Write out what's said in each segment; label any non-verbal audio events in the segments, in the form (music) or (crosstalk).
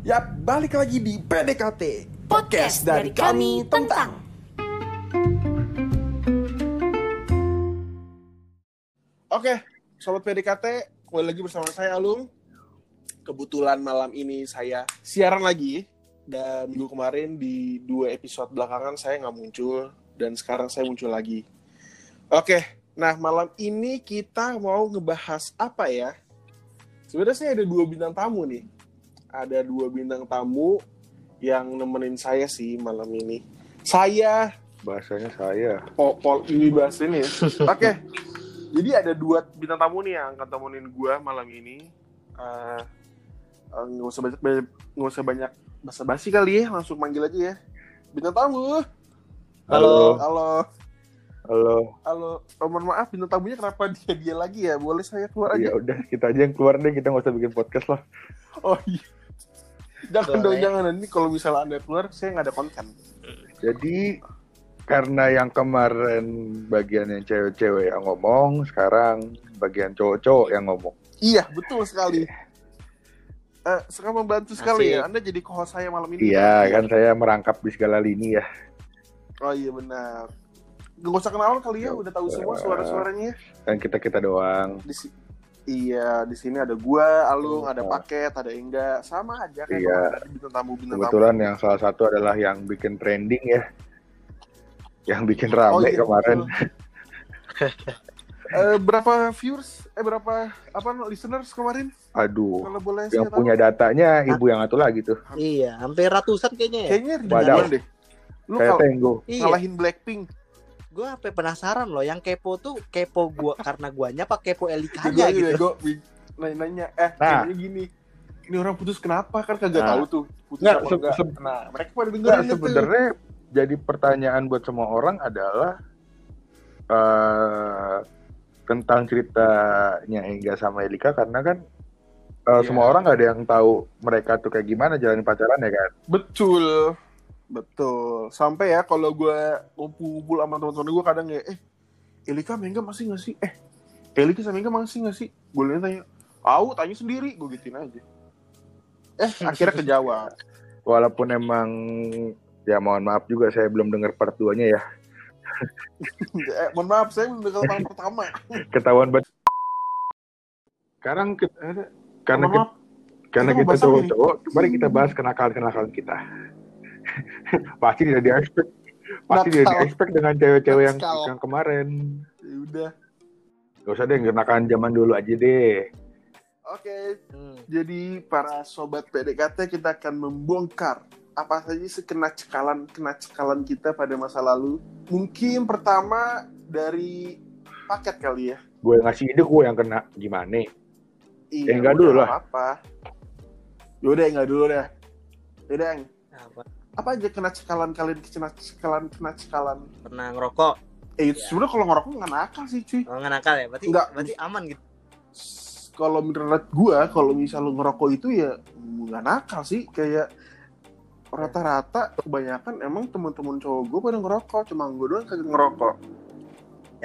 Ya, balik lagi di PDKT Podcast dari kami tentang. Oke, Sobat PDKT Kembali lagi bersama saya Alung. Kebetulan malam ini saya siaran lagi Dan minggu kemarin di dua episode belakangan saya nggak muncul Dan sekarang saya muncul lagi. Oke, nah malam ini kita mau ngebahas apa ya? Sebenarnya saya ada dua bintang tamu nih ada dua bintang tamu yang nemenin saya sih malam ini. Saya bahasanya saya. Pol, pol ini bahas ini ya. (laughs) Oke. Jadi ada dua bintang tamu nih yang akan temenin gue malam ini. Uh, uh, nggak usah banyak nggak usah banyak basa-basi kali ya, langsung manggil aja ya. Bintang tamu. Halo. Halo. Halo. Halo. Oh, mohon maaf bintang tamunya kenapa dia dia lagi ya? Boleh saya keluar aja? Ya udah kita aja yang keluar deh, kita nggak usah bikin podcast lah. Oh iya. Jangan dong, jangan. Ini kalau misalnya Anda keluar, saya nggak ada konten. Jadi, karena yang kemarin bagian yang cewek-cewek yang ngomong, sekarang bagian cowok-cowok yang ngomong. Iya, betul sekali. Uh, sangat membantu sekali Asik. ya. Anda jadi co-host saya malam ini. Iya, kan saya merangkap di segala lini ya. Oh iya benar. Gak usah kenalan kali ya, udah tahu semua suara-suaranya. Kan kita-kita doang. Di, Iya, di sini ada gua, Alung, ada iya. paket, ada Enggak, sama aja kayak iya. ada bintang tamu bintang Kebetulan tamu. yang salah satu adalah yang bikin trending ya, yang bikin rame oh, iya, kemarin. uh, berapa viewers? Eh berapa apa listeners kemarin? Aduh, Kalau boleh yang punya tahu. datanya ibu yang satu lagi tuh. Iya, hampir ratusan kayaknya ya. Kayaknya ribuan deh. Lu Kayak Tenggo. Iya. Ngalahin Blackpink gue apa penasaran loh yang kepo tuh kepo gua karena guanya apa kepo Elikanya gitu gue nanya-nanya eh nah. gini ini orang putus kenapa kan kagak nah. tahu tuh putus nggak, se se nah mereka pada dengerin sebenarnya jadi pertanyaan buat semua orang adalah uh, tentang ceritanya Engga sama Elika karena kan uh, yeah. semua orang gak ada yang tahu mereka tuh kayak gimana jalan pacaran ya kan betul Betul. Sampai ya kalau gue ngumpul-ngumpul sama teman-teman gue kadang ya, eh, Elika Mengga masih nggak sih? Eh, Elika sama Mengga masih nggak sih? Gue lihat tanya, tahu, tanya sendiri, gue gituin aja. Eh, (laughs) akhirnya kejawab. Walaupun emang, ya mohon maaf juga saya belum dengar part 2-nya ya. (laughs) eh, mohon maaf, saya belum dengar part pertama. (laughs) Ketahuan banget. Sekarang kita, karena kita, karena kita cowok-cowok, mari kita bahas kenakalan-kenakalan kita. (laughs) pasti tidak di expect. Pasti tidak di expect dengan cewek-cewek yang yang kemarin. Ya udah. Gak usah deh kenakan zaman dulu aja deh. Oke okay. hmm. jadi para sobat PDKT kita akan membongkar apa saja sih kena cekalan kena cekalan kita pada masa lalu. Mungkin pertama dari paket kali ya. Gue ngasih ide gue yang kena. Gimana? Iya, ya enggak dulu lah. apa yaudah enggak dulu deh yaudah yang apa aja kena cekalan kalian kena cekalan kena cekalan? Pernah ngerokok? Eh ya. sebenarnya kalau ngerokok nggak nakal sih cuy. Oh, nggak nakal ya? Berarti nggak. berarti aman gitu? Kalau menurut gua kalau misal lu ngerokok itu ya nggak nakal sih. Kayak rata-rata kebanyakan emang teman-teman cowok gue pada ngerokok cuma gue doang kagak ngerokok.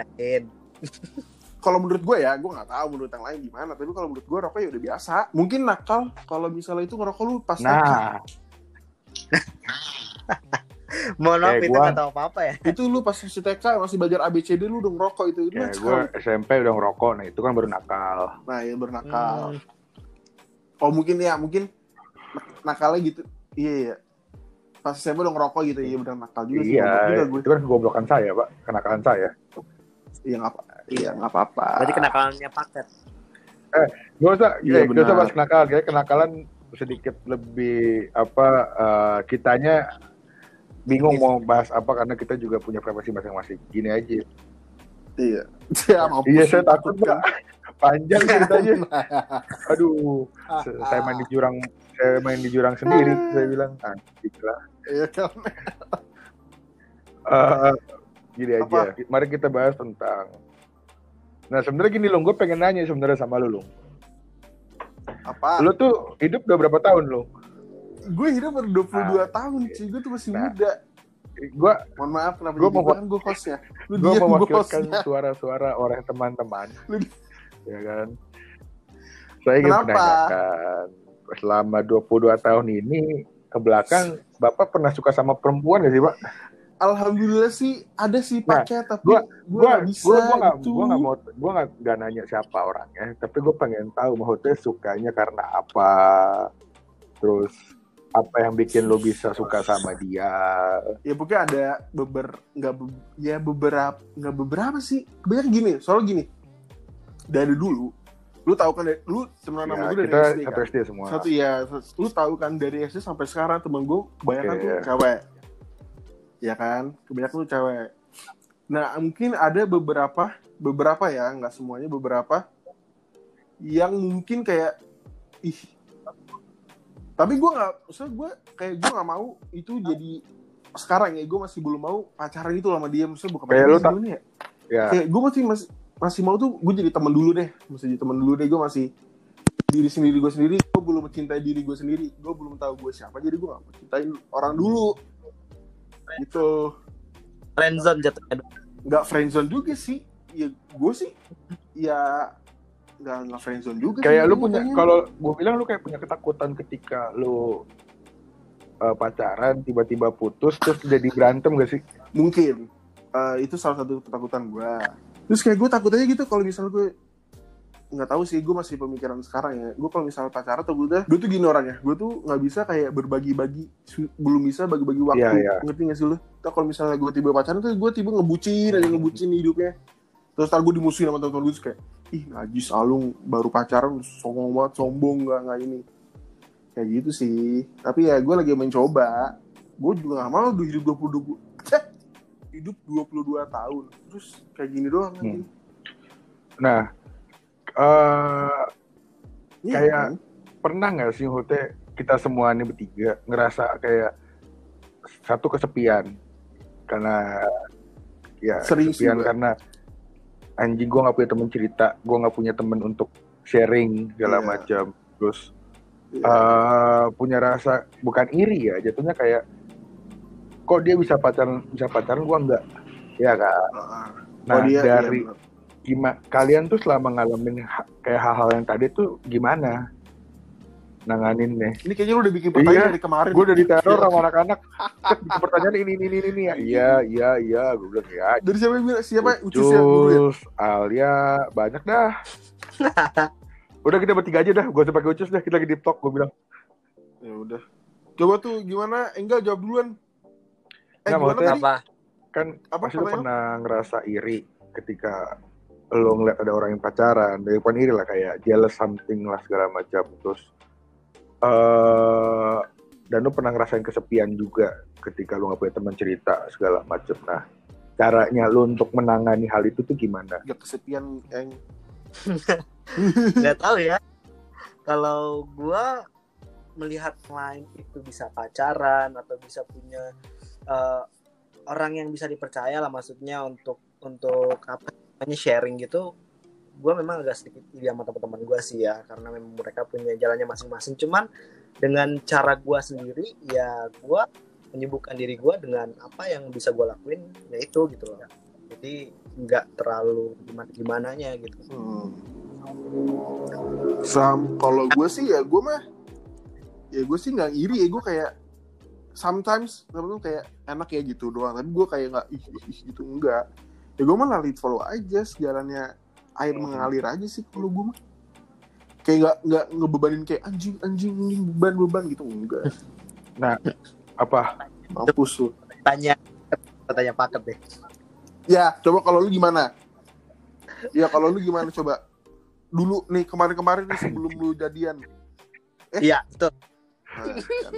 Yakin? (laughs) Kalau menurut gue ya gue nggak tahu menurut yang lain gimana tapi kalau menurut gue rokok ya udah biasa. Mungkin nakal kalau misalnya itu ngerokok lu pas nah (laughs) Mohon maaf itu nggak tahu apa-apa ya. Itu lu pas masih TK masih belajar ABCD lu udah ngerokok itu. Ya, gue SMP udah ngerokok, nah itu kan baru nakal. Nah, ya baru nakal. Hmm. Oh mungkin ya, mungkin nakalnya gitu. Iya, iya. Pas SMP udah ngerokok gitu, iya benar nakal juga sih. Iya, gue. itu kan kegoblokan saya, Pak. Kenakalan saya. Iya, nggak apa Iya, nggak apa-apa. Berarti kenakalannya paket. Eh, gak usah, iya, gak usah bahas kenakalan. Kayak kenakalan sedikit lebih apa uh, kitanya bingung mau bahas apa karena kita juga punya privasi masing-masing. Gini aja. Iya. (laughs) Ya, iya saya takut kan. Panjang ceritanya. (laughs) Aduh, saya main di jurang, saya main di jurang sendiri. saya bilang, ah, lah. Iya kan. Uh, gini aja. Apa? Mari kita bahas tentang. Nah sebenarnya gini loh, gue pengen nanya sebenarnya sama lu loh. Apa? Lu tuh hidup udah berapa tahun lu? Gue hidup baru 22 nah, tahun, sih. Gue tuh masih nah, muda. Gue, mohon maaf kenapa gue mau gue ya. Lu gue mewakilkan suara-suara orang teman-teman. (laughs) ya kan? Saya ingin menanyakan. selama 22 tahun ini ke belakang Bapak pernah suka sama perempuan gak sih, Pak? Alhamdulillah sih ada sih Nah, pacar tapi gua- gue Gua gak bisa gua gua nggak gitu. gua nggak mau gua nggak nggak nanya siapa orangnya, tapi gue pengen tahu maksudnya sukanya karena apa. Terus apa yang bikin lo bisa suka sama dia? ya pokoknya ada beber nggak be- ya beberapa nggak beberapa sih kebanyakan gini soalnya gini dari dulu lu tahu kan dari- lu sama Ya, gue dari kita SD satu kan SD semua. satu ya lu tahu kan dari SD sampai sekarang temen gue kebanyakan Oke, tuh ya. cewek ya kan kebanyakan tuh cewek nah mungkin ada beberapa beberapa ya nggak semuanya beberapa yang mungkin kayak ih tapi gue nggak maksudnya gue kayak gue nggak mau itu jadi sekarang ya gue masih belum mau pacaran itu sama dia. Maksudnya bukan Kayak pacaran lu tak- ya. Ya, kayak gue masih masih masih mau tuh gue jadi teman dulu deh. Masih jadi teman dulu deh gue masih diri sendiri gue sendiri. Gue belum mencintai diri gue sendiri. Gue belum tahu gue siapa jadi gue gak mau cintain orang dulu. Gitu. Friendzone jatuhnya. Nggak friendzone juga sih. Ya gue sih ya nggak nggak friendzone juga sih, kayak lu punya kalau gue bilang lu kayak punya ketakutan ketika lu uh, pacaran tiba-tiba putus terus jadi berantem gak sih? mungkin. Eh, itu salah satu ketakutan gue terus kayak gue takut aja gitu kalau misalnya gue nggak tahu sih gue masih pemikiran sekarang ya. Gue kalau misalnya pacaran atau gue gue tuh gini orangnya. Gue tuh nggak bisa kayak berbagi-bagi belum bisa bagi-bagi waktu. Iya, iya. ngerti gak sih lu? Ntar kalau misalnya gue tiba pacaran tuh gue tiba ngebucin aja ngebucin hidupnya. Terus ntar gue dimusuhin sama teman-teman gue kayak ih najis alung. Baru pacaran sombong banget sombong nggak nggak ini. Kayak gitu sih. Tapi ya gue lagi mencoba. Gue juga gak mau hidup 20 20 hidup 22 tahun. Terus kayak gini doang Hmm. Nah, uh, Kayak- kan? pernah nggak sih Hote kita semua ini bertiga ngerasa kayak satu kesepian? Karena ya Sering sih kesepian gua. karena anjing gue nggak punya temen cerita gue nggak punya temen untuk sharing segala Iya. macam terus Iya. eh, punya rasa bukan iri ya jatuhnya kayak kok dia bisa pacaran bisa pacaran gue enggak ya kan Ah, ah. nah Oh, dia- dari iya, gimana kalian tuh selama ngalamin ha- kayak hal-hal yang tadi tuh gimana nanganinnya ini kayaknya lu udah bikin pertanyaan Iya, dari kemarin. gue udah diteror sama anak-anak. Bikin pertanyaan ini ini ini ini, ini. iya iya iya. Gue bilang ya dari siapa yang bilang? Siapa? Ucus ya dulu ya? Ucus, Alia, banyak dah. (laughs) Udah kita bertiga aja dah, gue usah pakai Ucus dah, kita lagi deep talk, gue bilang. ya udah. Coba tuh gimana? Enggak jawab duluan. Eh Nggak, gimana tadi? apa Kan Apa pertanyaan? pernah ngerasa iri ketika lo ngeliat ada orang yang pacaran, dari bukan iri lah kayak jealous something lah segala macam. Terus eh dan lu pernah ngerasain kesepian juga ketika lu gak punya teman cerita segala macam. Nah, caranya lu untuk menangani hal itu tuh gimana? gak kesepian eng (laughs) nggak tahu ya kalau gua melihat lain itu bisa pacaran atau bisa punya eh, orang yang bisa dipercaya lah maksudnya untuk untuk apa namanya sharing gitu gua memang agak sedikit iri sama teman-teman gua sih ya karena memang mereka punya jalannya masing-masing. Cuman dengan cara gua sendiri ya gua menyibukkan diri gua dengan apa yang bisa gua lakuin yaitu gitu loh. Jadi nggak terlalu gimana gimananya gitu. Hmm. Sam, kalau gue sih ya gue mah ya gue sih nggak iri ya gue kayak sometimes tuh kayak enak ya gitu doang. Tapi gue kayak nggak ih, ih, ih, gitu. Enggak ya gue mah lead follow aja sejalannya air mengalir aja sih kalau gue mah. Kayak nggak nggak ngebebanin kayak anjing anjing anjing beban beban gitu. Enggak. (laughs) Apa? mampus lu. Tanya tanya paket deh. Ya coba kalau lu gimana? Ya kalau lu gimana coba? Dulu nih kemarin-kemarin nih sebelum lu jadian. Iya betul. Nah, kan.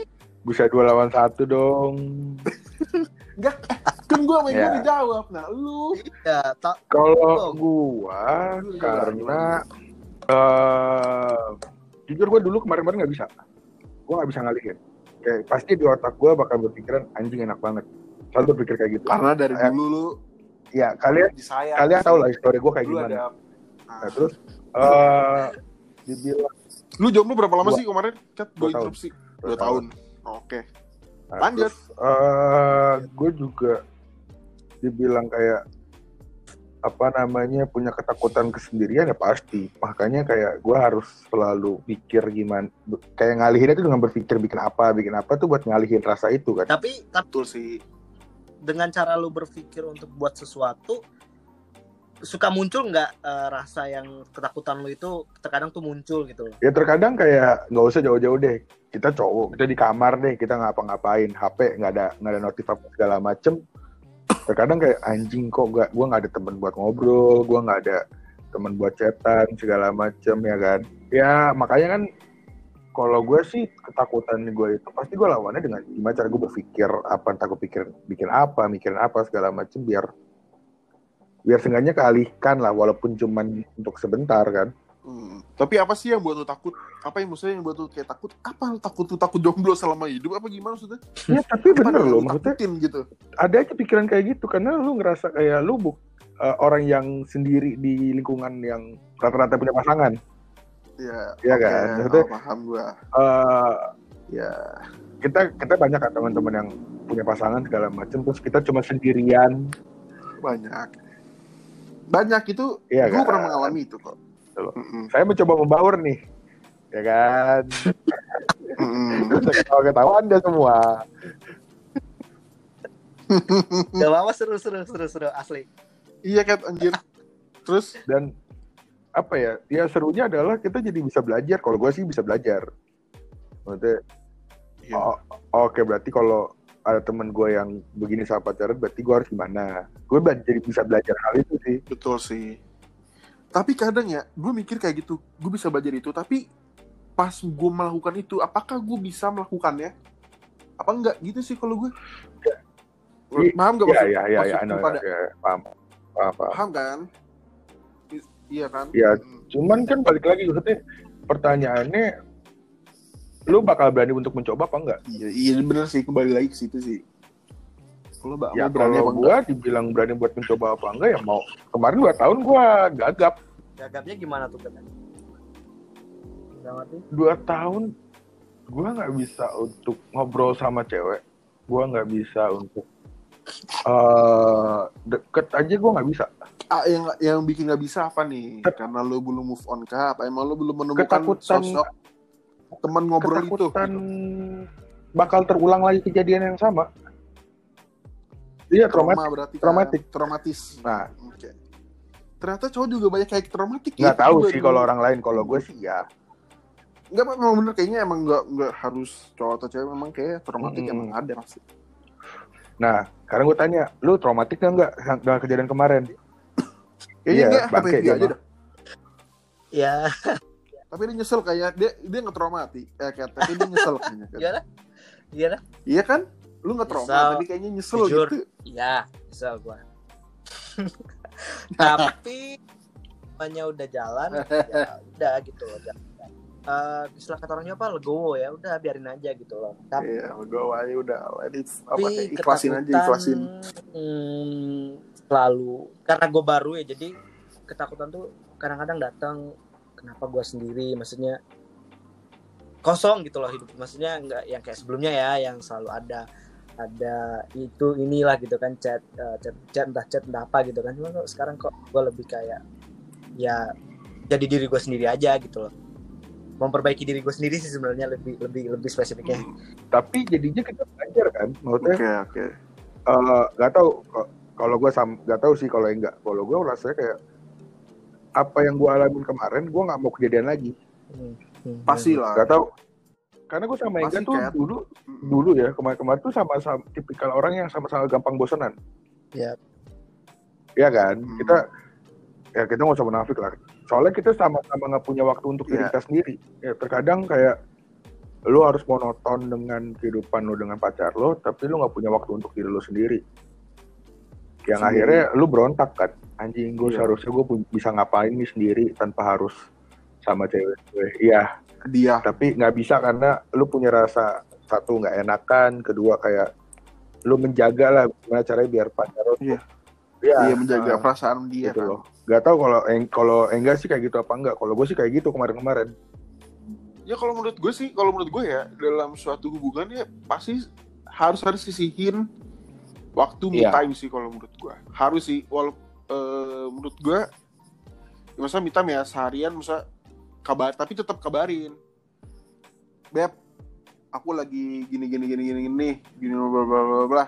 Bisa dua lawan satu dong. (laughs) kan gue sama gue Ya. dijawab nah lu ya tak Kalau gua karena eh jujur gua dulu kemarin-kemarin nggak bisa. Gua nggak bisa ngalihin. Kayak pasti di otak gua bakal berpikiran anjing enak banget. Selalu berpikir kayak gitu. karena dari Eh, dulu lu Ya kalian disayang kalian tahu lah histori gua kayak gimana. ada Nah, terus eh dibilang lu jomblo berapa lama Dua. sih kemarin cat Dua gue tahun. interupsi dua tahun oke Nah, Lanjut. terus, eh gue juga dibilang kayak apa namanya punya ketakutan kesendirian ya pasti. Makanya kayak gue harus selalu pikir gimana kayak ngalihin itu dengan berpikir bikin apa bikin apa tuh buat ngalihin rasa itu kan. Tapi betul sih. dengan cara lu berpikir untuk buat sesuatu suka muncul nggak eh, rasa yang ketakutan lu itu terkadang tuh muncul gitu? Loh ya terkadang kayak nggak usah jauh-jauh deh. Kita cowok kita di kamar deh kita ngapa-ngapain HP nggak ada nggak ada notif apa segala macem terkadang kayak anjing kok gak gue nggak ada temen buat ngobrol gue nggak ada temen buat chatan segala macem ya kan? Ya makanya kan kalau gue sih ketakutan gue itu pasti gue lawannya dengan gimana cara gue berpikir apa entah gue pikir bikin apa mikirin apa segala macem biar biar seenggaknya kealihkan lah walaupun cuman untuk sebentar kan Hmm. Tapi apa sih yang buat lu takut? Apa yang maksudnya yang buat lu kayak takut? Apa lu takut lu takut jomblo selama hidup? Apa gimana maksudnya? ya tapi Apa bener loh maksudnya gitu. ada aja pikiran kayak gitu karena lu ngerasa kayak lu buk uh, orang yang sendiri di lingkungan yang rata-rata punya pasangan Iya. Iya oke, kan? Maksudnya- oh, paham gua. Eh, Ya. kita kita banyak kan teman-teman yang punya pasangan segala macam terus kita cuma sendirian Banyak. Banyak itu Iya gua kan? pernah mengalami itu kok. Betul. Mm-mm. saya mencoba membaur nih ya kan Mm-mm. ketawa ketawa anda semua (laughs) Gak apa-apa seru seru seru seru asli. iya kan anjir. Terus dan apa ya ya serunya adalah kita jadi bisa belajar kalau gue sih bisa belajar maksudnya Iya. oh, oke berarti kalau ada temen gue yang begini sama pacaran berarti gue harus gimana gue jadi bisa belajar hal itu sih betul sih. Tapi kadang ya, gue mikir kayak gitu, gue bisa belajar itu, tapi pas gue melakukan itu, apakah gue bisa melakukannya? Apa enggak gitu sih kalau gue? I- Paham gak ya maksud, ya ya ya maksudku I know, pada ya, paham paham, paham. paham kan? Iya kan? Iya. Mm. cuman kan balik lagi maksudnya pertanyaannya lu bakal berani untuk mencoba apa enggak Iya, iya bener sih kembali lagi ke situ sih. Kalau mbak ya mau berani apa kalau enggak? gue dibilang berani buat mencoba apa enggak ya mau kemarin dua tahun gue gagap Gagapnya gimana tuh kan? Dua tahun gue nggak bisa untuk ngobrol sama cewek gue nggak bisa untuk eh deket aja gue nggak bisa Ah, yang yang bikin nggak bisa apa nih? Karena lo belum move on kah? Apa emang lo belum menemukan Ketakutan- sosok teman ngobrol itu? ketakutan bakal terulang lagi kejadian yang sama iya Trauma traumatik berarti kan? Traumatik. Traumatis. nah Oke. Ternyata cowok juga banyak kayak traumatik ya. nggak tahu Gua sih kalau orang lain kalau gue sih ya Enggak, memang bener kayaknya emang nggak nggak harus cowok atau cewek memang kayak traumatik Mm-mm. emang ada pasti. nah sekarang gue tanya lu traumatik nggak dengan kejadian kemarin Iya, enggak, bangke tapi dia aja dah. Ya, Tapi dia nyesel kayak dia dia nggak traumati. Eh kayak tapi dia nyesel kayaknya (laughs) kan. iya dah. Iya dah. Iya kan? Lu nggak trauma Nyesel. tapi kayaknya nyesel Jujur. gitu. Iya, bisa gua. (laughs) Tapi hanya udah jalan, ya udah gitu loh. Jalan. Eh, istilah kata orangnya apa legowo ya udah biarin aja gitu loh tapi Iya, gue aja udah it, apa kayak ikhlasin aja ikhlasin. hmm, selalu karena gue baru ya jadi ketakutan tuh kadang-kadang datang kenapa gue sendiri maksudnya kosong gitu loh hidup maksudnya nggak yang kayak sebelumnya ya yang selalu ada ada itu inilah gitu kan chat eh, chat chat entah chat entah apa gitu kan cuma kok sekarang kok gue lebih kayak ya jadi diri gue sendiri aja gitu loh memperbaiki diri gue sendiri sih sebenarnya lebih lebih lebih spesifiknya tapi jadinya kita belajar kan maksudnya Oke, oke. eh, nggak tahu ko- kalau gue sam nggak tahu sih kalau enggak kalau gue rasanya kayak apa yang gue alamin kemarin gue nggak mau kejadian lagi Hmm, hmm, Pasti hmm. lah. nggak tahu karena gue sama Ega tuh kayak- dulu dulu ya kemarin-kemarin tuh sama-sama tipikal orang yang sama-sama gampang bosenan Iya. Iya kan Hmm. kita ya kita nggak usah munafik lah soalnya kita sama-sama nggak punya waktu untuk diri Iya. kita sendiri ya terkadang kayak lu harus monoton dengan kehidupan lu dengan pacar lo tapi lu nggak punya waktu untuk diri lu sendiri yang Sendiri. akhirnya lu berontak kan anjing gue Iya. seharusnya gue bisa ngapain nih sendiri tanpa harus sama cewek gue iya Dia. tapi nggak bisa karena lu punya rasa satu nggak enakan kedua kayak lu menjaga lah gimana caranya biar pacar lu Iya. Iya, dia menjaga nah, perasaan dia gitu kan. loh nggak tahu kalau eng kalau enggak sih kayak gitu apa enggak kalau gue sih kayak gitu kemarin-kemarin Ya kalau menurut gue sih, kalau menurut gue ya dalam suatu hubungan ya pasti harus harus sisihin waktu me Iya. time sih kalau menurut gue. Harus sih, walaupun eh, menurut gue masa minta ya seharian masa kabar tapi tetap kabarin. Beb aku lagi gini gini gini gini gini gini bla bla bla bla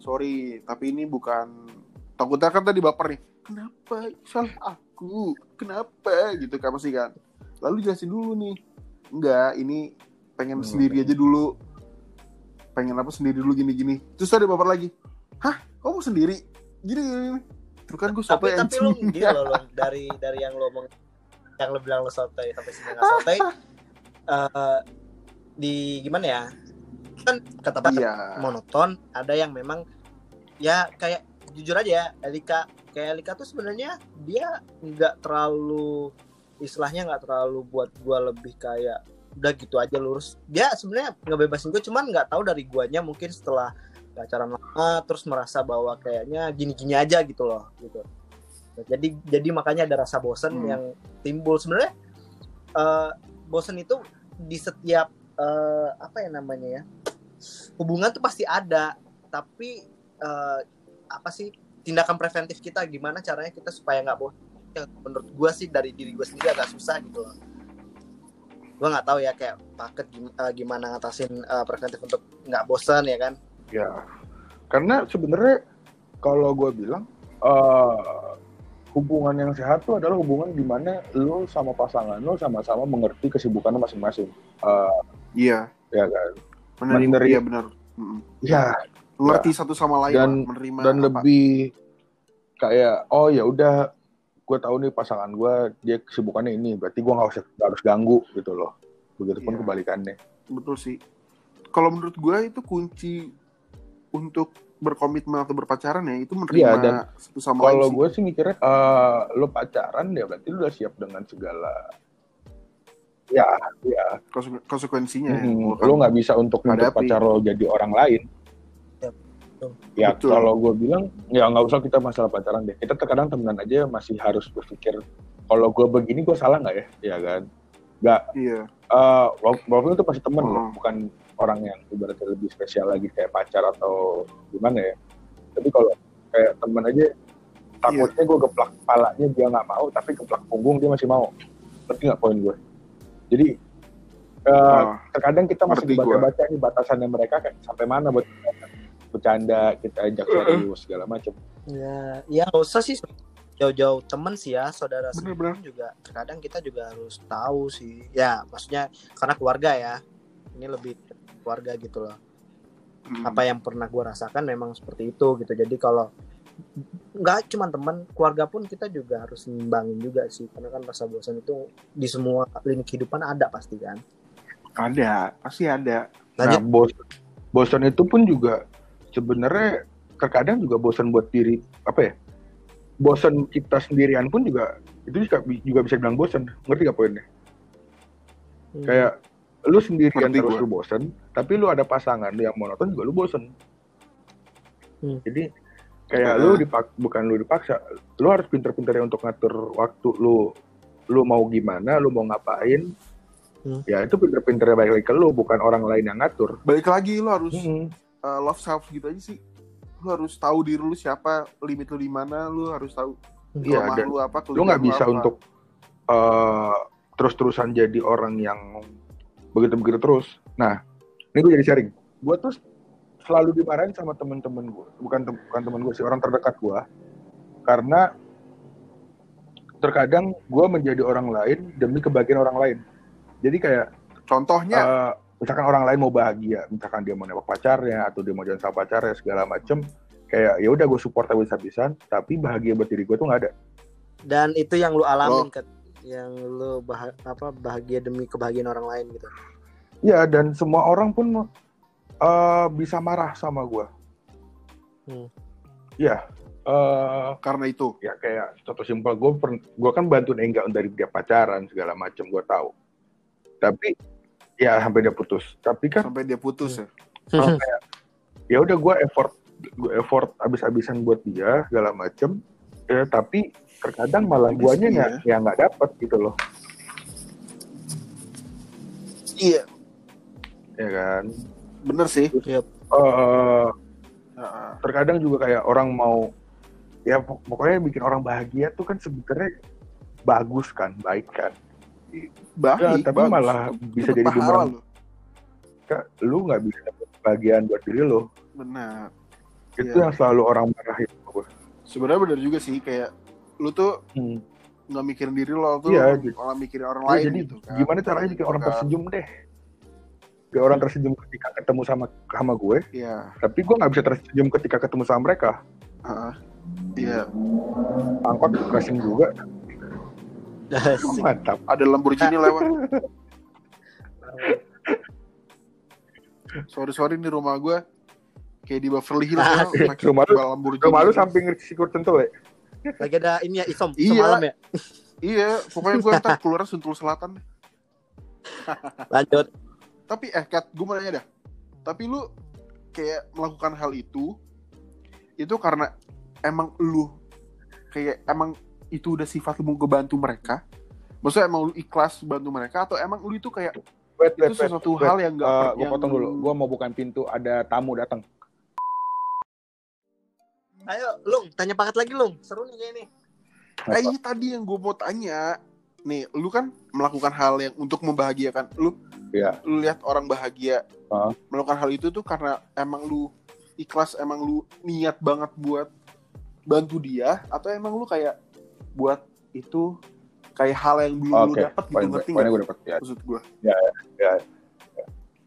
sorry tapi ini bukan takutnya kan tadi baper nih. Kenapa salah aku? Kenapa? Gitu kan pasti kan. Lalu jelasin dulu nih. Enggak ini pengen Hmm. sendiri aja dulu. Pengen apa sendiri dulu gini gini. Terus tadi baper lagi. Hah? Kamu sendiri? Gini gini, gini. terus kan gue tapi tapi lu gila loh (laughs) dari dari yang lo omong yang lo bilang lo sotoy sampai sini nggak sotoy (laughs) eh, di gimana ya? Kan kata Pak iya. Monoton ada yang memang ya kayak jujur aja ya Elika. Kayak Elika tuh sebenarnya dia nggak terlalu istilahnya nggak terlalu buat gua lebih kayak udah gitu aja lurus. Dia sebenarnya ngebebasin gue cuman nggak tahu dari guanya mungkin setelah pacaran lama terus merasa bahwa kayaknya gini-gini aja gitu loh gitu Nah, jadi jadi makanya ada rasa bosen Hmm. yang timbul. Sebenarnya eh, bosen itu di setiap eh, apa ya namanya ya hubungan tuh pasti ada. Tapi eh, apa sih tindakan preventif kita gimana caranya kita supaya nggak bosan yang menurut gue sih dari diri gue sendiri agak susah gitu loh. Gue nggak tahu ya kayak paket gim- gimana ngatasin eh, preventif untuk nggak bosan ya kan? Ya, karena sebenarnya kalau gue bilang eh, hubungan yang sehat tuh adalah hubungan di mana lo sama pasangan lo sama-sama mengerti kesibukannya masing-masing. Eh, iya ya kan. benar Menerima- iya benar Mm-mm. Ya, ngerti satu sama lain Dan- menerima dan apa. lebih kayak oh ya udah gue tahu nih pasangan gue dia kesibukannya ini berarti gue nggak usah nggak harus ganggu gitu loh. Begitupun Iya. kebalikannya. betul sih kalau menurut gue itu kunci untuk berkomitmen atau berpacaran ya itu menerima Iya, dan satu sama lain Kalau gue sih mikirnya eh, lo pacaran ya berarti lo udah siap dengan segala ya ya Konse- konsekuensinya ya. Mm, Kalau kan- lo nggak bisa untuk untuk pacar lo jadi orang lain. Ya, betul. Ya Betul. kalau gue bilang ya nggak usah kita masalah pacaran deh. Kita terkadang temenan aja masih harus berpikir kalau gue begini gue salah nggak ya? Ya kan? Nggak. iya eh walaupun itu pasti temen loh, Oh. bukan orang yang ibaratnya lebih spesial lagi kayak pacar atau gimana ya. Tapi kalau kayak temen aja takutnya gue geplak kepalanya dia nggak mau, tapi geplak punggung dia masih mau. Ngerti nggak poin gue? Jadi eh, Oh, terkadang kita masih baca-baca nih batasannya mereka kayak sampai mana buat bercanda kita ajak serius segala macam. ya ya nggak usah sih jauh-jauh temen sih ya saudara sendiri juga terkadang kita juga harus tahu sih ya maksudnya karena keluarga ya ini lebih keluarga gitu loh mm. apa yang pernah gue rasakan memang seperti itu gitu jadi kalau nggak cuma teman keluarga pun kita juga harus nimbangin juga sih karena kan rasa bosan itu di semua lini kehidupan ada pasti kan ada pasti ada Nah, lanjut bos bosan itu pun juga sebenarnya terkadang juga bosan buat diri apa ya? Bosan kita sendirian pun juga itu juga, juga bisa bilang bosan. Ngerti gak poinnya? Hmm. Kayak lu sendirian Ngerti terus lu bosan, tapi lu ada pasangan lu yang monoton juga lu bosan. Hmm. Jadi kayak Hmm. lu dipak bukan lu dipaksa, lu harus pinter-pinter untuk ngatur waktu lu lu mau gimana, lu mau ngapain. Hmm. Ya itu pinter-pinternya balik lagi ke lu, bukan orang lain yang ngatur. balik lagi lo harus Hmm. uh, love self gitu aja sih lu harus tahu diri lu siapa limit lu di mana lu harus tahu Iya, dan lu apa lu nggak bisa apa. untuk eh, terus-terusan jadi orang yang begitu-begitu terus. Nah, ini gue jadi sharing. Gue tuh selalu dimarahin sama temen-temen gue, bukan tem- bukan temen gue sih, orang terdekat gue, karena terkadang gue menjadi orang lain demi kebahagiaan orang lain. Jadi kayak contohnya eh, misalkan orang lain mau bahagia, misalkan dia mau nembak pacarnya atau dia mau jalan sama pacarnya segala macem, kayak ya udah gue support habis-habisan, tapi bahagia buat diri gue tuh nggak ada. dan itu yang lu alamin kan yang lu bah apa bahagia demi kebahagiaan orang lain gitu Ya dan semua orang pun eh, bisa marah sama gue. Hmm. Ya, eh, karena itu ya kayak contoh simpel gue gue kan bantuin Engga dari dia pacaran segala macam gue tahu. Tapi ya sampai dia putus. Tapi kan sampai dia putus ya kalau kayak ya udah gue effort gue effort abis-abisan buat dia segala macem. Ya, tapi terkadang malah Tapi guanya nggak ya nggak dapet gitu loh, iya ya kan. bener sih eh Heeh. terkadang juga kayak orang mau ya pok- pokoknya bikin orang bahagia tuh kan sebenarnya bagus kan baik kan Baik, Ya, tapi bagus. malah bisa Dapet jadi bumerang lu. Kak, lu nggak bisa dapet kebahagiaan buat diri lo Benar. itu Iya. yang selalu orang marahin gue Sebenarnya benar juga sih kayak lu tuh hmm. nggak mikirin diri lo tuh Iya, jadi- malah mikirin orang Ya, lain jadi gitu kan. gimana caranya bikin orang tersenyum deh Kayak orang tersenyum ketika ketemu sama sama gue Iya. tapi gue nggak bisa tersenyum ketika ketemu sama mereka Heeh. Iya. angkot crashing juga Asik. mantap Ada Lamborghini lewat. (laughs) Sorry sorry nih rumah gue kayak di Beverly Hills iya. Rumah lu- Lamborghini. Rumah lu samping sikur tentu ya Lagi ada ini ya isom, Iya. isom malam ya. Iya, pokoknya gue ntar keluar Sentul Selatan. (laughs) Lanjut. Tapi eh Kat, gue mau nanya dah. Tapi lu kayak melakukan hal itu itu karena emang lu kayak emang itu udah sifat lu mau ngebantu mereka? Maksudnya emang lu ikhlas bantu mereka atau emang lu itu kayak wait itu sesuatu hal yang enggak Eh, gue potong dulu gue mau bukain pintu ada tamu datang Ayo, Lung, tanya paket lagi, Lung. Seru nih kayak ini. Eh, iya tadi yang gue mau tanya. Nih, lu kan melakukan hal yang untuk membahagiakan lu. Iya. Lu lihat orang bahagia. Heeh. Melakukan hal itu tuh karena emang lu ikhlas, emang lu niat banget buat bantu dia atau emang lu kayak buat itu kayak hal yang belum lu Oke, dapat gitu ngerti nggak? gue dapet ya Maksud gue.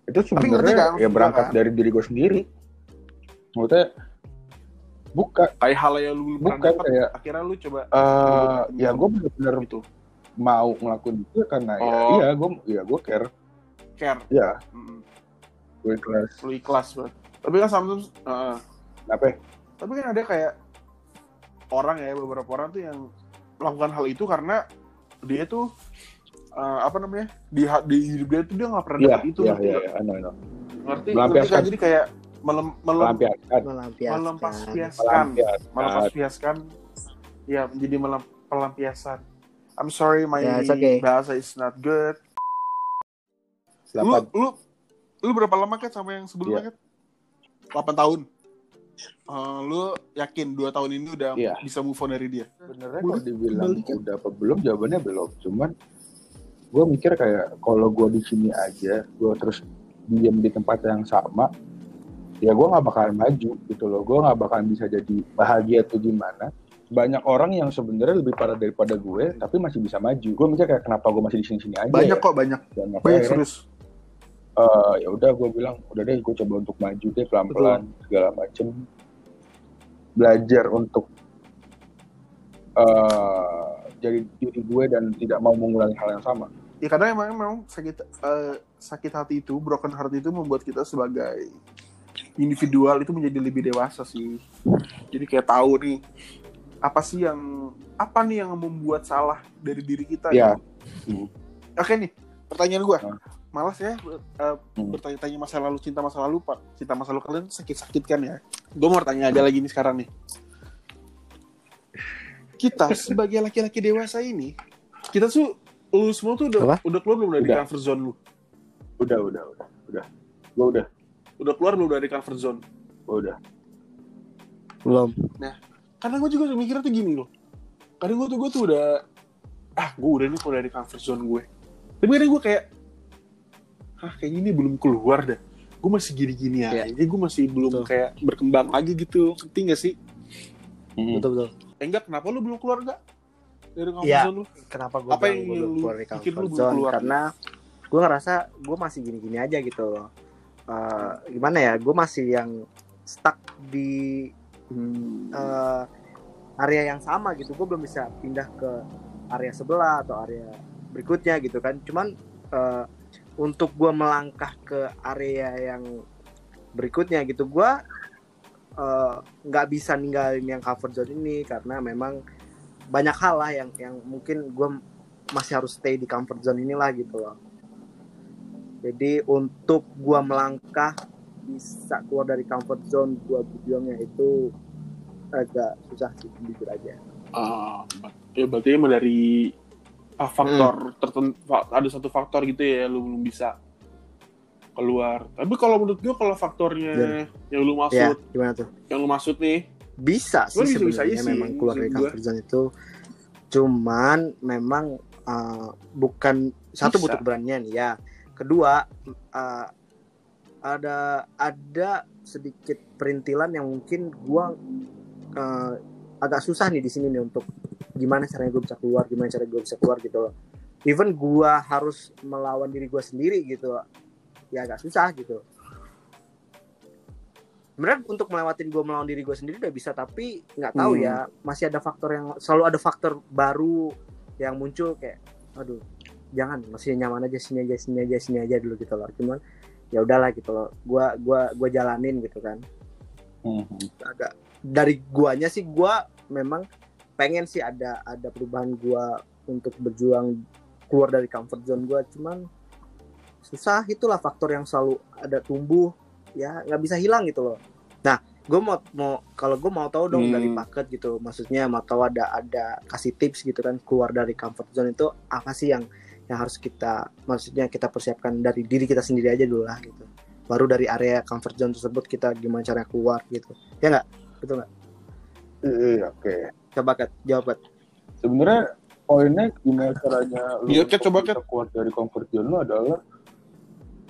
itu ngerti sebenarnya kan, ya berangkat kan? dari diri gue sendiri maksudnya bukan Kayak hal yang lu Bukan, dapat, kayak- akhirnya lu coba eh ya gue bener-bener gitu. mau ngelakuin itu karena ya Oh. iya gue ya gue care Care. ya Mm, gue kelas lu ikhlas banget. Tapi kan sometimes uh, apa ya? tapi kan ada kayak orang ya beberapa orang tuh yang melakukan hal itu karena dia tuh uh, apa namanya di di hidup dia tuh dia nggak pernah iya dapat itu ngerti iya nggak? iya, I know, I know. ngerti ngerti kan jadi kayak melem, melem, Melampiaskan. melampiaskan. Pelampiasan melampiaskan. Ya menjadi melem, pelampiasan. I'm sorry my it's okay. bahasa is not good. Lu Delapan. lu lu berapa lama kan sama yang sebelumnya kan 8 tahun. Eh, lu yakin dua tahun ini udah Iya. bisa move on dari dia? Sebenarnya Boleh kalau dibilang kembalikan. udah apa belum jawabannya belum. Cuman gue mikir kayak kalau gue di sini aja gue terus diem di tempat yang sama ya gue nggak bakalan maju gitu loh. Gue nggak bakalan bisa jadi bahagia tuh gimana. Banyak orang yang sebenarnya lebih parah daripada gue tapi masih bisa maju. Gue mikir kayak kenapa gue masih di sini sini aja banyak ya? kok banyak. Dan banyak serius. eh, ya udah gue bilang udah deh gue coba untuk maju deh pelan pelan segala macem. Belajar untuk eh jadi diri gue dan tidak mau mengulangi hal yang sama. Ya kadang emang memang sakit eh, sakit hati itu broken heart itu membuat kita sebagai individual itu menjadi lebih dewasa sih jadi kayak tahu nih apa sih yang apa nih yang membuat salah dari diri kita ya gitu. oke nih pertanyaan gue Hmm. malas ya eh, Hmm. bertanya-tanya masa lalu cinta masa lalu pak cinta masa lalu kalian sakit-sakit kan ya gue mau tanya aja lagi nih sekarang nih kita sebagai laki-laki dewasa ini kita tuh lu semua tuh udah Apa? udah keluar belum dari Udah. comfort zone lu udah udah udah udah gue udah udah keluar belum dari comfort zone gue udah Belum. karena gue juga mikirnya tuh gini loh kadang gue tuh gue tuh udah ah gue udah nih keluar dari comfort zone gue tapi kadang gue kayak ah kayak gini belum keluar dah gue masih gini-gini Iya. aja gue masih belum Betul. kayak berkembang lagi gitu ngerti gak sih Betul betul. eh enggak kenapa lu belum keluar enggak dari comfort Iya. zone lu Kenapa gue Apa yang belum lu keluar dari comfort zone? keluar? Karena gue ngerasa gue masih gini-gini aja gitu loh. Eh, gimana ya? Gue masih yang stuck di Hmm. eh, area yang sama gitu. Gue belum bisa pindah ke area sebelah atau area berikutnya gitu kan. Cuman eh, untuk gue melangkah ke area yang berikutnya gitu, gue nggak bisa ninggalin yang comfort zone ini karena memang banyak hal lah yang yang mungkin gue masih harus stay di comfort zone inilah gitu loh. Jadi untuk gue melangkah bisa keluar dari comfort zone gue berjuangnya itu agak susah sih jujur aja. Ah, ya berarti emang dari ah, faktor tertentu ada satu faktor gitu ya lu belum bisa keluar. Tapi kalau menurut gue kalau faktornya yang lu Ya, maksud, gimana tuh? yang lu maksud nih bisa sih Sebenarnya aja sih, memang keluar dari gua. comfort zone itu cuman memang uh, bukan satu Bisa. butuh keberanian ya kedua uh, ada ada sedikit perintilan yang mungkin gua uh, agak susah nih di sini nih untuk gimana caranya gue bisa keluar gimana cara gue bisa keluar gitu loh even gua harus melawan diri gua sendiri gitu ya agak susah gitu sebenarnya untuk melewatin gue melawan diri gue sendiri udah bisa tapi nggak tahu Hmm. ya masih ada faktor yang selalu ada faktor baru yang muncul kayak aduh jangan masih nyaman aja sini aja sini aja sini aja dulu gitu loh. Cuman ya udahlah gitu loh. Gua gua gua jalanin gitu kan. Mhm. agak dari guanya sih gua memang pengen sih ada ada perubahan gua untuk berjuang keluar dari comfort zone gua. Cuman susah. Itulah faktor yang selalu ada tumbuh. Ya nggak bisa hilang gitu loh. Nah gue mau mau kalau gue mau tahu dong Hmm. dari paket gitu. Maksudnya mau tahu ada ada kasih tips gitu kan keluar dari comfort zone itu apa sih yang yang harus kita maksudnya kita persiapkan dari diri kita sendiri aja dulu lah gitu. Baru dari area comfort zone tersebut kita gimana cara keluar gitu. Ya nggak? Betul nggak? Iya, oke. coba kat. Jawab kat. Sebenarnya poinnya gimana caranya (laughs) lu Iya, Kat, untuk coba, bisa keluar dari comfort zone lu adalah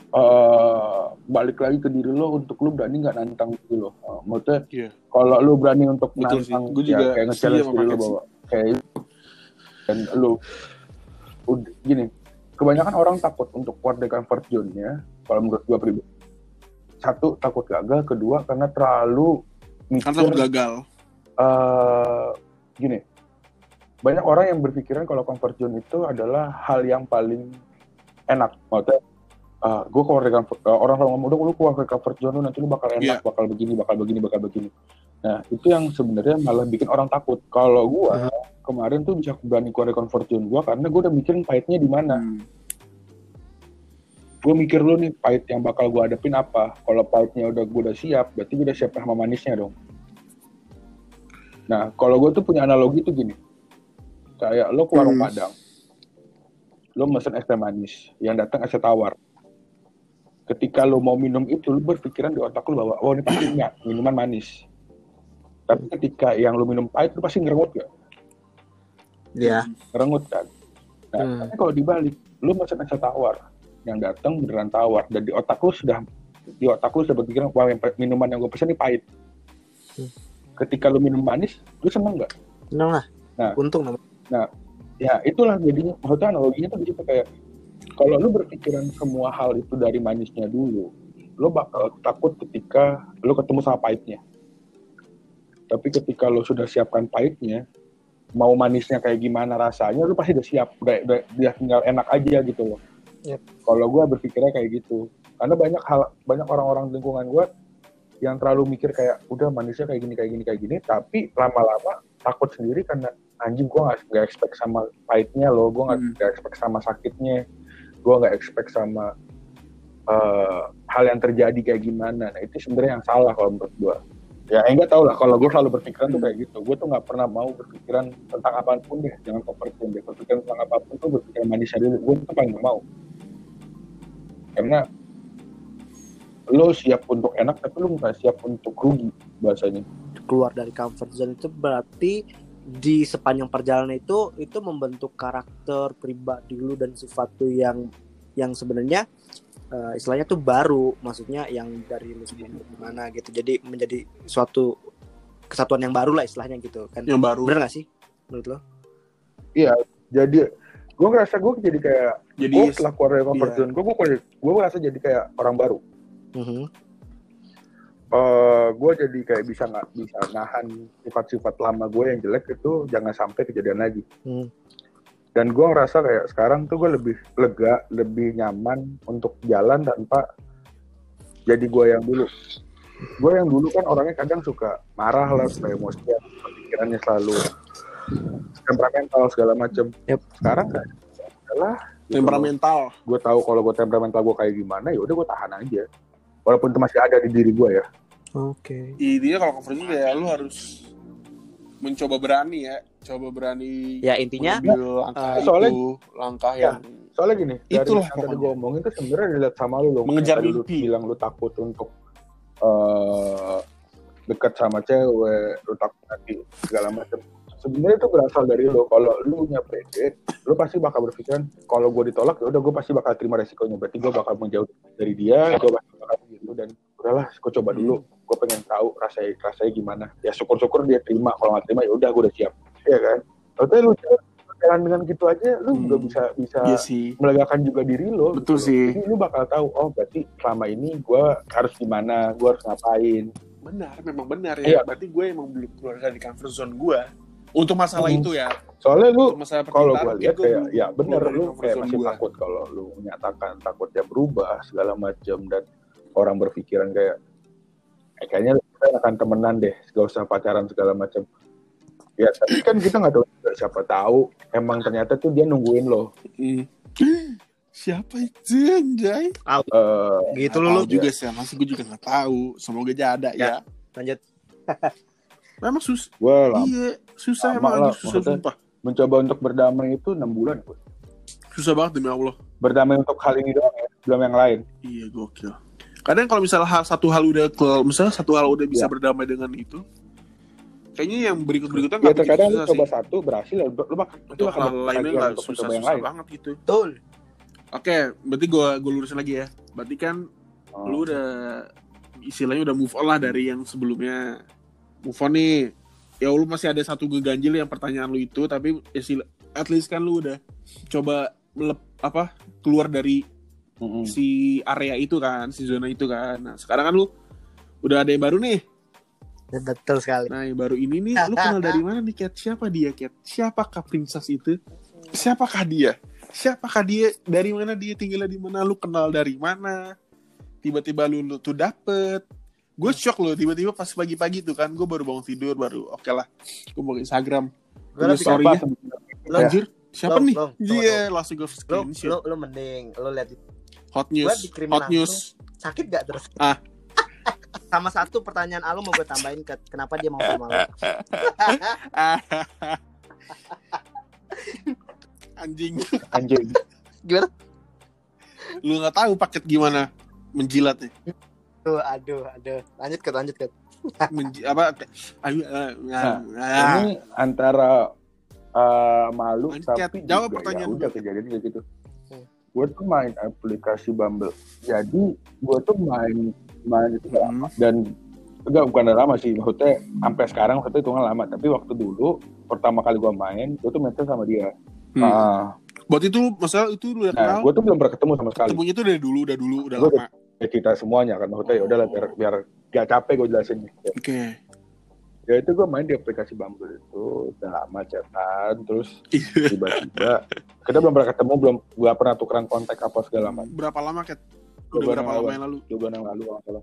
eh balik lagi ke diri lo untuk lu berani nggak nantang diri lo. Eh, maksudnya Iya. kalau lu berani untuk Betul sih. nantang, Gua ya, juga kayak nge-challenge sama diri lo bahwa kayak dan lu. udah, gini, kebanyakan orang takut untuk keluar dari comfort zone-nya. Kalau menurut gua pribadi, satu takut gagal, kedua karena terlalu Kan takut mikir gagal. eh gini, banyak orang yang berpikiran kalau comfort zone itu adalah hal yang paling enak. Maksudnya, gue keluar dari comfort, eh, orang kalau ngomong, udah lu keluar dari comfort zone lu nanti lu bakal enak, Iya. bakal begini, bakal begini, bakal begini. Nah, itu yang sebenarnya malah bikin orang takut. Kalau gue kemarin tuh bisa berani keluar dari comfort zone gue karena gue udah mikirin pahitnya di mana. Hmm. Gue mikir lu nih pahit yang bakal gue hadapin apa. Kalau pahitnya udah gue udah siap, berarti gue udah siap sama manisnya dong. Nah, kalau gue tuh punya analogi tuh gini. Kayak lo ke warung Hmm. Padang. Lo mesen es teh manis, yang datang es tawar. Ketika lo mau minum itu, lo berpikiran di otak lo bahwa, oh ini pasti enggak, minuman manis. Tapi ketika yang lo minum pahit, lo pasti ngerengut gak? Ya Ngerengut kan? Nah, Hmm. tapi kalau dibalik, lo mesen es teh tawar, yang datang beneran tawar, dan di otak lo sudah di otak lo sudah berpikiran, wah yang minuman yang gue pesen ini pahit. Hmm. Ketika lo minum manis, lo seneng nggak? seneng lah Nah. untung namanya ya itulah jadinya maksudnya analoginya tuh di situ kayak kalau lu berpikiran semua hal itu dari manisnya dulu lu bakal takut ketika lu ketemu sama pahitnya tapi ketika lu sudah siapkan pahitnya mau manisnya kayak gimana rasanya lu pasti udah siap. Udah, udah dia tinggal enak aja gitu loh. Yep. kalau gua berpikirnya kayak gitu. Karena banyak hal banyak orang-orang lingkungan gua yang terlalu mikir kayak udah manisnya kayak gini kayak gini kayak gini. Tapi lama-lama takut sendiri karena anjing gue nggak nggak expect sama pahitnya loh. Gue nggak Hmm. nggak expect sama sakitnya. Gue nggak expect sama eh, hal yang terjadi kayak gimana. Nah itu sebenarnya yang salah kalau menurut gue ya enggak tau lah. Kalau gue selalu berpikiran tuh kayak gitu. Gue tuh nggak pernah mau berpikiran tentang apa pun deh. Jangan zone deh. Berpikiran tentang apa pun tuh berpikiran manisnya dulu gue tuh paling nggak mau. Karena lo siap untuk enak tapi lo nggak siap untuk rugi bahasanya. Keluar dari comfort zone itu berarti di sepanjang perjalanan itu itu membentuk karakter pribadi lu dan sesuatu yang yang sebenarnya eh, istilahnya tuh baru maksudnya yang dari lu sebelumnya gimana gitu jadi menjadi suatu kesatuan yang baru lah istilahnya gitu kan Yang baru. bener gak sih menurut lo jadi gue ngerasa gue jadi kayak Jadi gue setelah keluar dari comfort iya. zone gue gue ngerasa jadi kayak orang baru Mhm. eh gue jadi kayak bisa nggak bisa nahan sifat-sifat lama gue yang jelek itu jangan sampai kejadian lagi Hmm. Dan gue ngerasa kayak sekarang tuh gue lebih lega lebih nyaman untuk jalan tanpa jadi gue yang dulu. Gue yang dulu kan orangnya kadang suka marah lah supaya emosian pikirannya selalu temperamental segala macem. Yep. sekarang kan adalah temperamental. gue tahu kalau gue temperamental gue kayak gimana ya udah gue tahan aja. Walaupun itu masih ada di diri gue ya. Oke. Intinya kalau cover itu ya lu harus mencoba berani ya, coba berani ya intinya mengambil langkah eh, itu, soalnya- langkah Ya. yang soalnya gini dari Itulah yang tadi gue omongin tuh sebenarnya dilihat sama lu loh. Mengejar Tadi lu mimpi. bilang lu takut untuk eh dekat sama cewek lu takut nanti segala macam. Sebenarnya itu berasal dari lo kalau lu punya pede lu pasti bakal berpikiran kalau gue ditolak ya udah gue pasti bakal terima resikonya. Berarti gue bakal menjauh dari dia gue pasti bakal gitu dan udahlah gue coba dulu gue pengen tahu rasanya rasanya gimana ya syukur-syukur dia terima kalau nggak terima ya udah gue udah siap ya kan tapi lu jalan dengan gitu aja lu Hmm. juga bisa bisa Iya sih. melegakan juga diri lo Betul gitu. sih. jadi lu bakal tahu oh berarti selama ini gue harus gimana gue harus ngapain Benar, memang benar Iya. ya. Berarti gue emang belum keluar dari comfort zone gue. Untuk masalah Hmm. itu ya. soalnya lu kalau gue lihat kayak ya bener lu kayak masih gue. takut kalau lu menyatakan takut dia berubah segala macam dan orang berpikiran kayak kayaknya kita akan temenan deh gak usah pacaran segala macam ya tapi kan kita nggak tahu juga, siapa tahu emang ternyata tuh dia nungguin lo Hmm. Siapa itu anjay? Eh, Gitu tahu juga sih, masih gue juga nggak tahu. Semoga aja ada ya. Ya. Lanjut. (laughs) Memang sus, lama iya susah emang lah, anjing, susah sumpah. mencoba untuk berdamai itu enam bulan gue Susah banget demi Allah. berdamai untuk hal ini doang ya belum yang lain Iya gokil. Kadang kalau misalnya hal, satu hal udah kalau misalnya satu hal udah bisa Ya. berdamai dengan itu, kayaknya yang berikut berikutnya ya nggak begitu terkadang lu susah coba sih. satu berhasil ya lu bakal Untuk bakal hal lainnya lagi nggak susah susah lain banget gitu. Betul. Oke, berarti gue gue lurusin lagi ya. Berarti kan Oh. lu udah istilahnya udah move on lah dari yang sebelumnya. Move on nih. Ya lu masih ada satu geganjil yang pertanyaan lu itu, tapi ya sila- at least kan lu udah coba melep, apa keluar dari Mm-mm. si area itu kan, si zona itu kan. Nah, sekarang kan lu udah ada yang baru nih. Betul sekali. Nah, yang baru ini nih, lu kenal dari mana nih, Cat? Siapa dia, Cat? Siapakah princess itu? Siapakah dia? Siapakah dia? Dari mana dia tinggalnya di mana? Lu kenal dari mana? Tiba-tiba lu, lu tuh dapet. Gue shock loh, tiba-tiba pas pagi-pagi tuh kan, gue baru bangun tidur, baru oke lah. Gue mau ke Instagram. Gue ya. sebenarnya? Lo, Anjir, siapa Long, nih? Iya, tunggu, langsung gue lo, screenshot. lo, lo mending lo lihat Hot news, hot langsung. news. sakit gak terus? Ah. (laughs) Sama satu pertanyaan Alu mau gue tambahin ke kenapa dia mau sama lo? (laughs) Anjing, anjing Gimana? lu nggak tahu paket gimana menjilatnya. Tuh, aduh, aduh. Lanjut ke, lanjut ke. (laughs) Menji apa? Ayo, eh, Nah, ah. ini antara uh, malu Lanjut, tapi Jawab juga pertanyaan ya udah kejadian kayak gitu. Gue tuh main aplikasi Bumble jadi gue tuh main main itu nggak lama. Hmm. dan enggak bukan udah lama sih maksudnya sampai sekarang maksudnya itu lama tapi waktu dulu pertama kali gue main gue tuh match sama dia Hmm. Ah, Buat itu masalah itu lu udah nah kenal. gue tuh belum pernah ketemu sama sekali Ketemunya itu dari dulu, udah dulu, udah Gua lama. ya kita semuanya kan maksudnya ya udahlah biar biar gak capek gue jelasin. Oke. Ya itu gue main di aplikasi Bumble itu udah lama chatan terus (laughs) tiba-tiba kita belum pernah ketemu belum gak pernah tukeran kontak apa segala macam Berapa lama? Dua Udah berapa lama lalu. yang lalu? dua bulan yang lalu kalau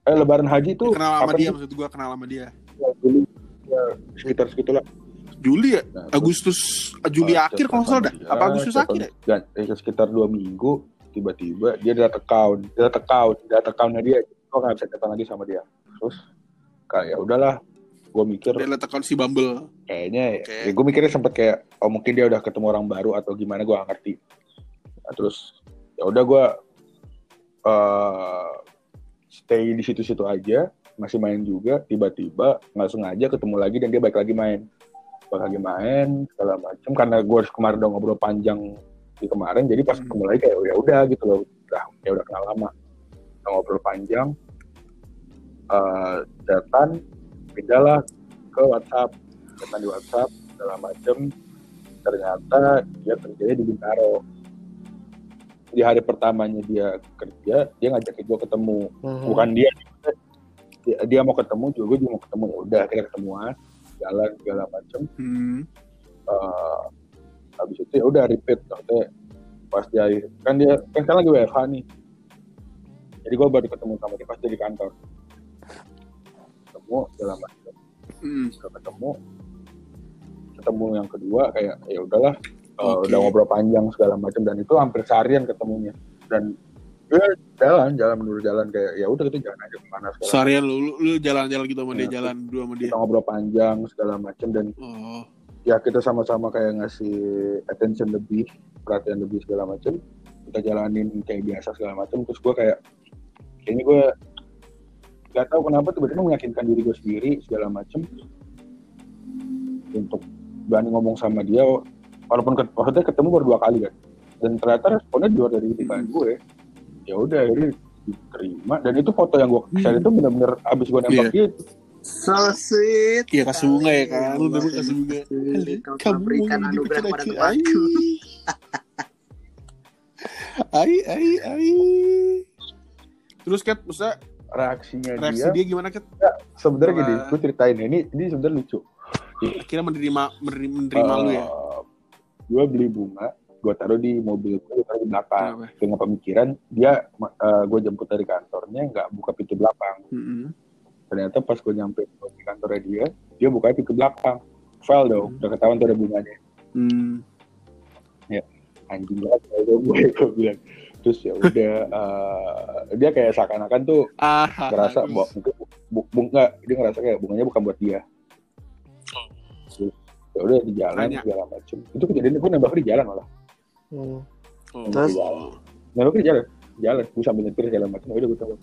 eh lebaran haji tuh kenal sama dia, maksud gua kenal sama dia. Ya, Juli ya, sekitar segitulah Juli ya? Nah, Agustus, Juli eh, akhir kalau salah dah. dia, Apa Agustus chatan- akhir ya? dan eh, sekitar dua minggu tiba-tiba dia data account data account data accountnya dia gue nggak bisa chatan lagi sama dia terus kayak ya udahlah gue mikir Dia si Bumble. kayaknya Oke. ya, gue mikirnya sempet kayak oh mungkin dia udah ketemu orang baru atau gimana gue gak ngerti Nah, terus ya udah gue eh, stay di situ-situ aja masih main juga tiba-tiba nggak sengaja ketemu lagi dan dia balik lagi main balik lagi main segala macam karena gue kemarin udah ngobrol panjang di kemarin jadi pas Hmm. ketemu lagi kayak ya udah gitu loh udah ya udah kenal lama Udah ngobrol panjang eh chatan pindahlah ke WhatsApp. Chatan di WhatsApp segala macem ternyata dia kerjanya di Bintaro. Di hari pertamanya dia kerja dia ngajakin gue ketemu. Hmm. bukan dia dia, dia mau ketemu juga gue juga mau ketemu. Udah kita ketemuan jalan segala macem. Hmm. Eh, habis itu ya udah repeat. Maksudnya pas dia kan dia kan sekarang lagi WFH nih. Jadi gue baru ketemu sama dia pas dia di kantor ketemu segala macem Hmm. udah ketemu ketemu yang kedua kayak ya udahlah eh, Oke. udah ngobrol panjang segala macam dan itu hampir seharian ketemunya dan ya jalan jalan menurut jalan kayak ya udah kita jalan aja ke mana segala Seharian lu, lu, jalan-jalan gitu sama dia, Ya, jalan dua sama dia. kita ngobrol panjang segala macam dan Oh. ya kita sama-sama kayak ngasih attention lebih perhatian lebih segala macam kita jalanin kayak biasa segala macam terus gue kayak kayaknya gue gak tahu kenapa tiba-tiba meyakinkan diri gue sendiri segala macem untuk berani ngomong sama dia walaupun ket- maksudnya ketemu baru dua kali kan dan ternyata responnya di luar dari timbangan gue ya udah akhirnya diterima dan itu foto yang gue share itu bener-bener abis gue nembak Iya. dia sweet. Iya kasih bunga ya kan. Lu dulu sweet. Halo, Kau telah berikan anugerah aku. temanku. Ai, ai, ai. Terus Kat, maksudnya reaksinya reaksi dia dia gimana Kat? sebenarnya gini gue ceritain ya, ini ini sebenarnya lucu Akhirnya menerima menerima, menerima lu ya? gue beli bunga gue taruh di mobil gue taruh di belakang Kenapa? dengan pemikiran dia gue jemput dari kantornya nggak buka pintu belakang Mm-mm. ternyata pas gue nyampe di kantornya dia dia buka pintu belakang file dong udah ketahuan tuh ada bunganya Hmm. anjing banget gue gue bilang terus ya udah (laughs) eh, dia kayak seakan-akan tuh Ah, ngerasa mungkin bu, bunga dia ngerasa kayak bunganya bukan buat dia. Terus, ya udah di jalan Tanya. segala macem. Itu kejadian gue nembak di jalan malah. Hmm. Oh. Terus? nembak di jalan. Jalan gue sambil nyetir segala macem. Ya udah gue tahu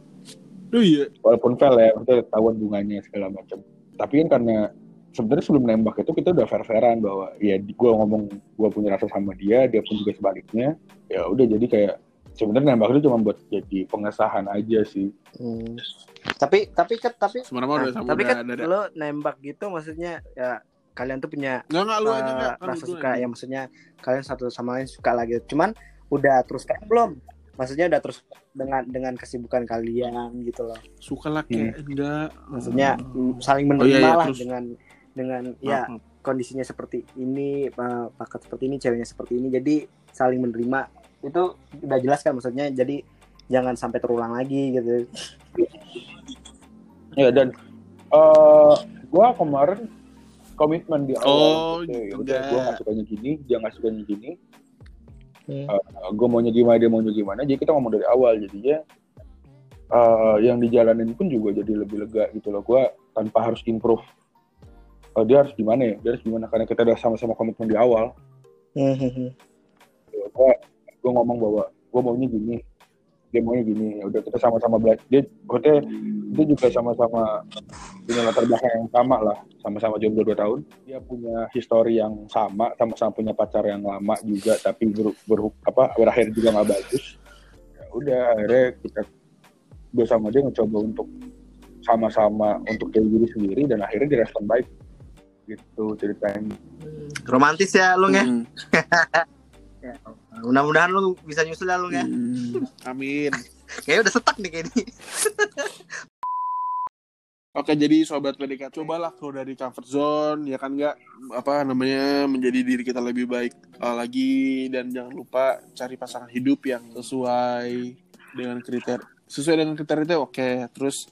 Oh iya. walaupun fail ya maksudnya ketahuan bunganya segala macam tapi kan karena sebenarnya sebelum nembak itu kita udah fair fairan bahwa ya gue ngomong gue punya rasa sama dia dia pun juga sebaliknya. Ya udah jadi kayak sebenarnya nembak itu cuma buat jadi pengesahan aja sih Hmm. Tapi tapi kan tapi Sebenarnya mah udah Nah, sama tapi udah kan ada. lo nembak gitu maksudnya ya kalian tuh punya Enggak enggak lu aja enggak. Kan rasa lu suka aja. ya maksudnya kalian satu sama lain suka lagi cuman udah terus kan belum maksudnya udah terus dengan dengan kesibukan kalian gitu loh Suka lah kayak enggak. maksudnya Oh. mm, saling Oh, menerima iya, iya, lah terus. dengan dengan Maaf, ya maaf. kondisinya seperti ini eh, paket seperti ini ceweknya seperti ini jadi saling menerima itu udah jelas kan maksudnya jadi jangan sampai terulang lagi gitu. Ya dan eh gue kemarin komitmen di Oh, awal gitu. ya udah gue nggak sukanya gini dia nggak sukanya gini. Hmm. gue maunya gimana dia maunya gimana jadi kita ngomong dari awal jadinya eh yang dijalanin pun juga jadi lebih lega gitu loh gue tanpa harus improve. Eh, dia harus gimana ya dia harus gimana karena kita udah sama-sama komitmen di awal. Hmm, gue gue ngomong bahwa gue maunya gini dia maunya gini ya udah kita sama-sama belajar dia maksudnya dia juga sama-sama punya latar belakang yang sama lah sama-sama jomblo dua tahun. Dia punya histori yang sama sama-sama punya pacar yang lama juga tapi ber, ber- apa berakhir juga nggak bagus. Ya udah akhirnya kita gue sama dia mencoba untuk sama-sama untuk jadi diri sendiri dan akhirnya direspon baik. Gitu ceritanya. Romantis ya lu ya (laughs) Hmm. mudah-mudahan lu bisa nyusul ya lu ya Hmm. Amin. (laughs) kayaknya udah setak nih kayak ini Oke, jadi sobat PDKT, cobalah keluar dari comfort zone, ya kan nggak apa namanya menjadi diri kita lebih baik uh, lagi dan jangan lupa cari pasangan hidup yang sesuai dengan kriteria sesuai dengan kriteria itu oke. Terus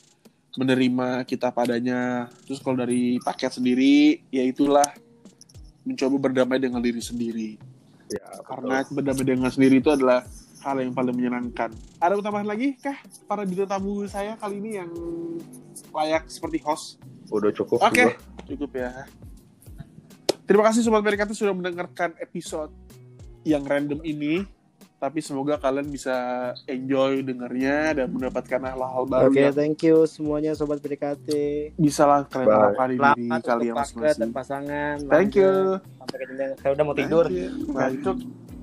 menerima kita padanya. Terus kalau dari paket sendiri, ya itulah mencoba berdamai dengan diri sendiri. Ya. Karena berdamai dengan sendiri itu adalah hal yang paling menyenangkan. Ada tambahan lagi kah para bintang tamu saya kali ini yang layak seperti host? udah cukup Oke, juga. cukup ya. Terima kasih Sobat PDKT sudah mendengarkan episode yang random ini. Tapi semoga kalian bisa enjoy dengarnya dan mendapatkan hal-hal baru Oke, yang thank you semuanya sobat PDKT. bisa lah kalian Bye. terapkan di diri kalian paket dan masing-masing. pasangan. Thank you. Sampai ketemu. Saya udah mau tidur. Nah, itu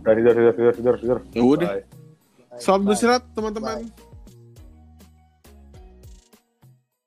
Udah tidur tidur tidur tidur tidur ya udah. Bye. beristirahat teman-teman.